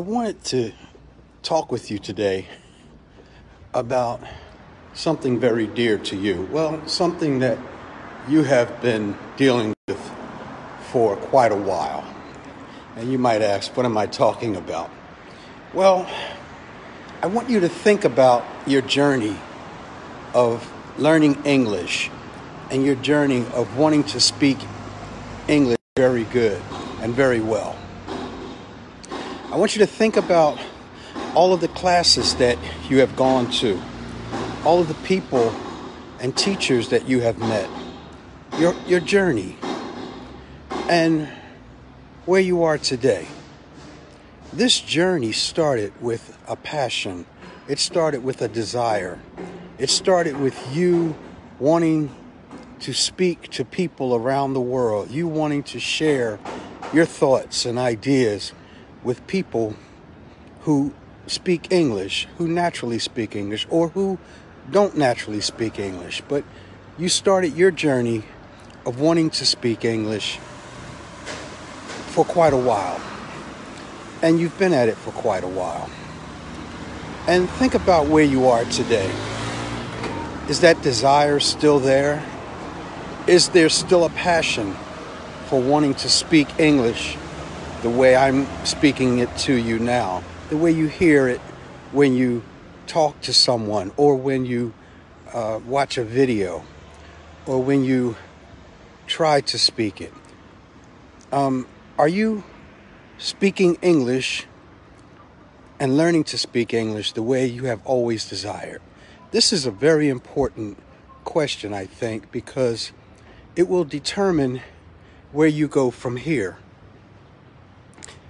I wanted to talk with you today about something very dear to you. Well, something that you have been dealing with for quite a while. And you might ask, what am I talking about? Well, I want you to think about your journey of learning English and your journey of wanting to speak English very good and very well. I want you to think about all of the classes that you have gone to, all of the people and teachers that you have met, your, your journey, and where you are today. This journey started with a passion, it started with a desire, it started with you wanting to speak to people around the world, you wanting to share your thoughts and ideas with people who speak English, who naturally speak English, or who don't naturally speak English. But you started your journey of wanting to speak English for quite a while. And you've been at it for quite a while. And think about where you are today. Is that desire still there? Is there still a passion for wanting to speak English the way I'm speaking it to you now? the way you hear it when you talk to someone or when you uh, watch a video or when you try to speak it. Um, are you speaking English and learning to speak English the way you have always desired? This is a very important question, I think, because it will determine where you go from here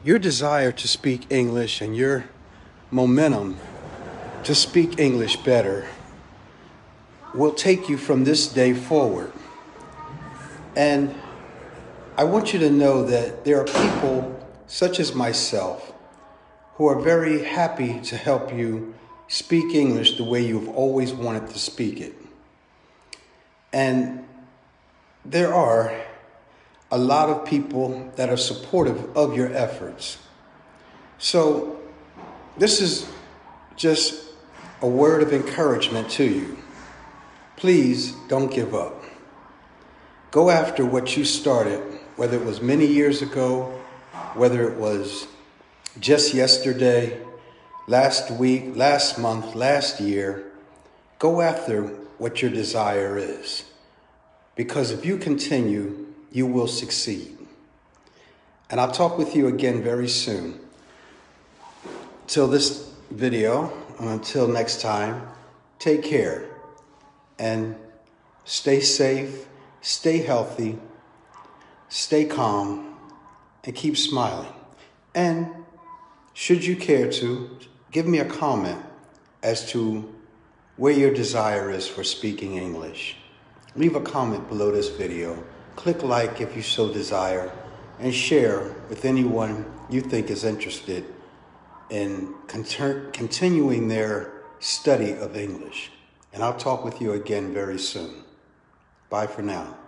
your desire to speak English and your momentum to speak English better will take you from this day forward. And I want you to know that there are people such as myself who are very happy to help you speak English the way you've always wanted to speak it. And there are a lot of people that are supportive of your efforts. So, this is just a word of encouragement to you. Please don't give up. Go after what you started, whether it was many years ago, whether it was just yesterday, last week, last month, last year. Go after what your desire is. Because if you continue, you will succeed. And I'll talk with you again very soon. Till this video, until next time, take care and stay safe, stay healthy, stay calm, and keep smiling. And should you care to, give me a comment as to where your desire is for speaking English. Leave a comment below this video Click like if you so desire and share with anyone you think is interested in continuing their study of English. And I'll talk with you again very soon. Bye for now.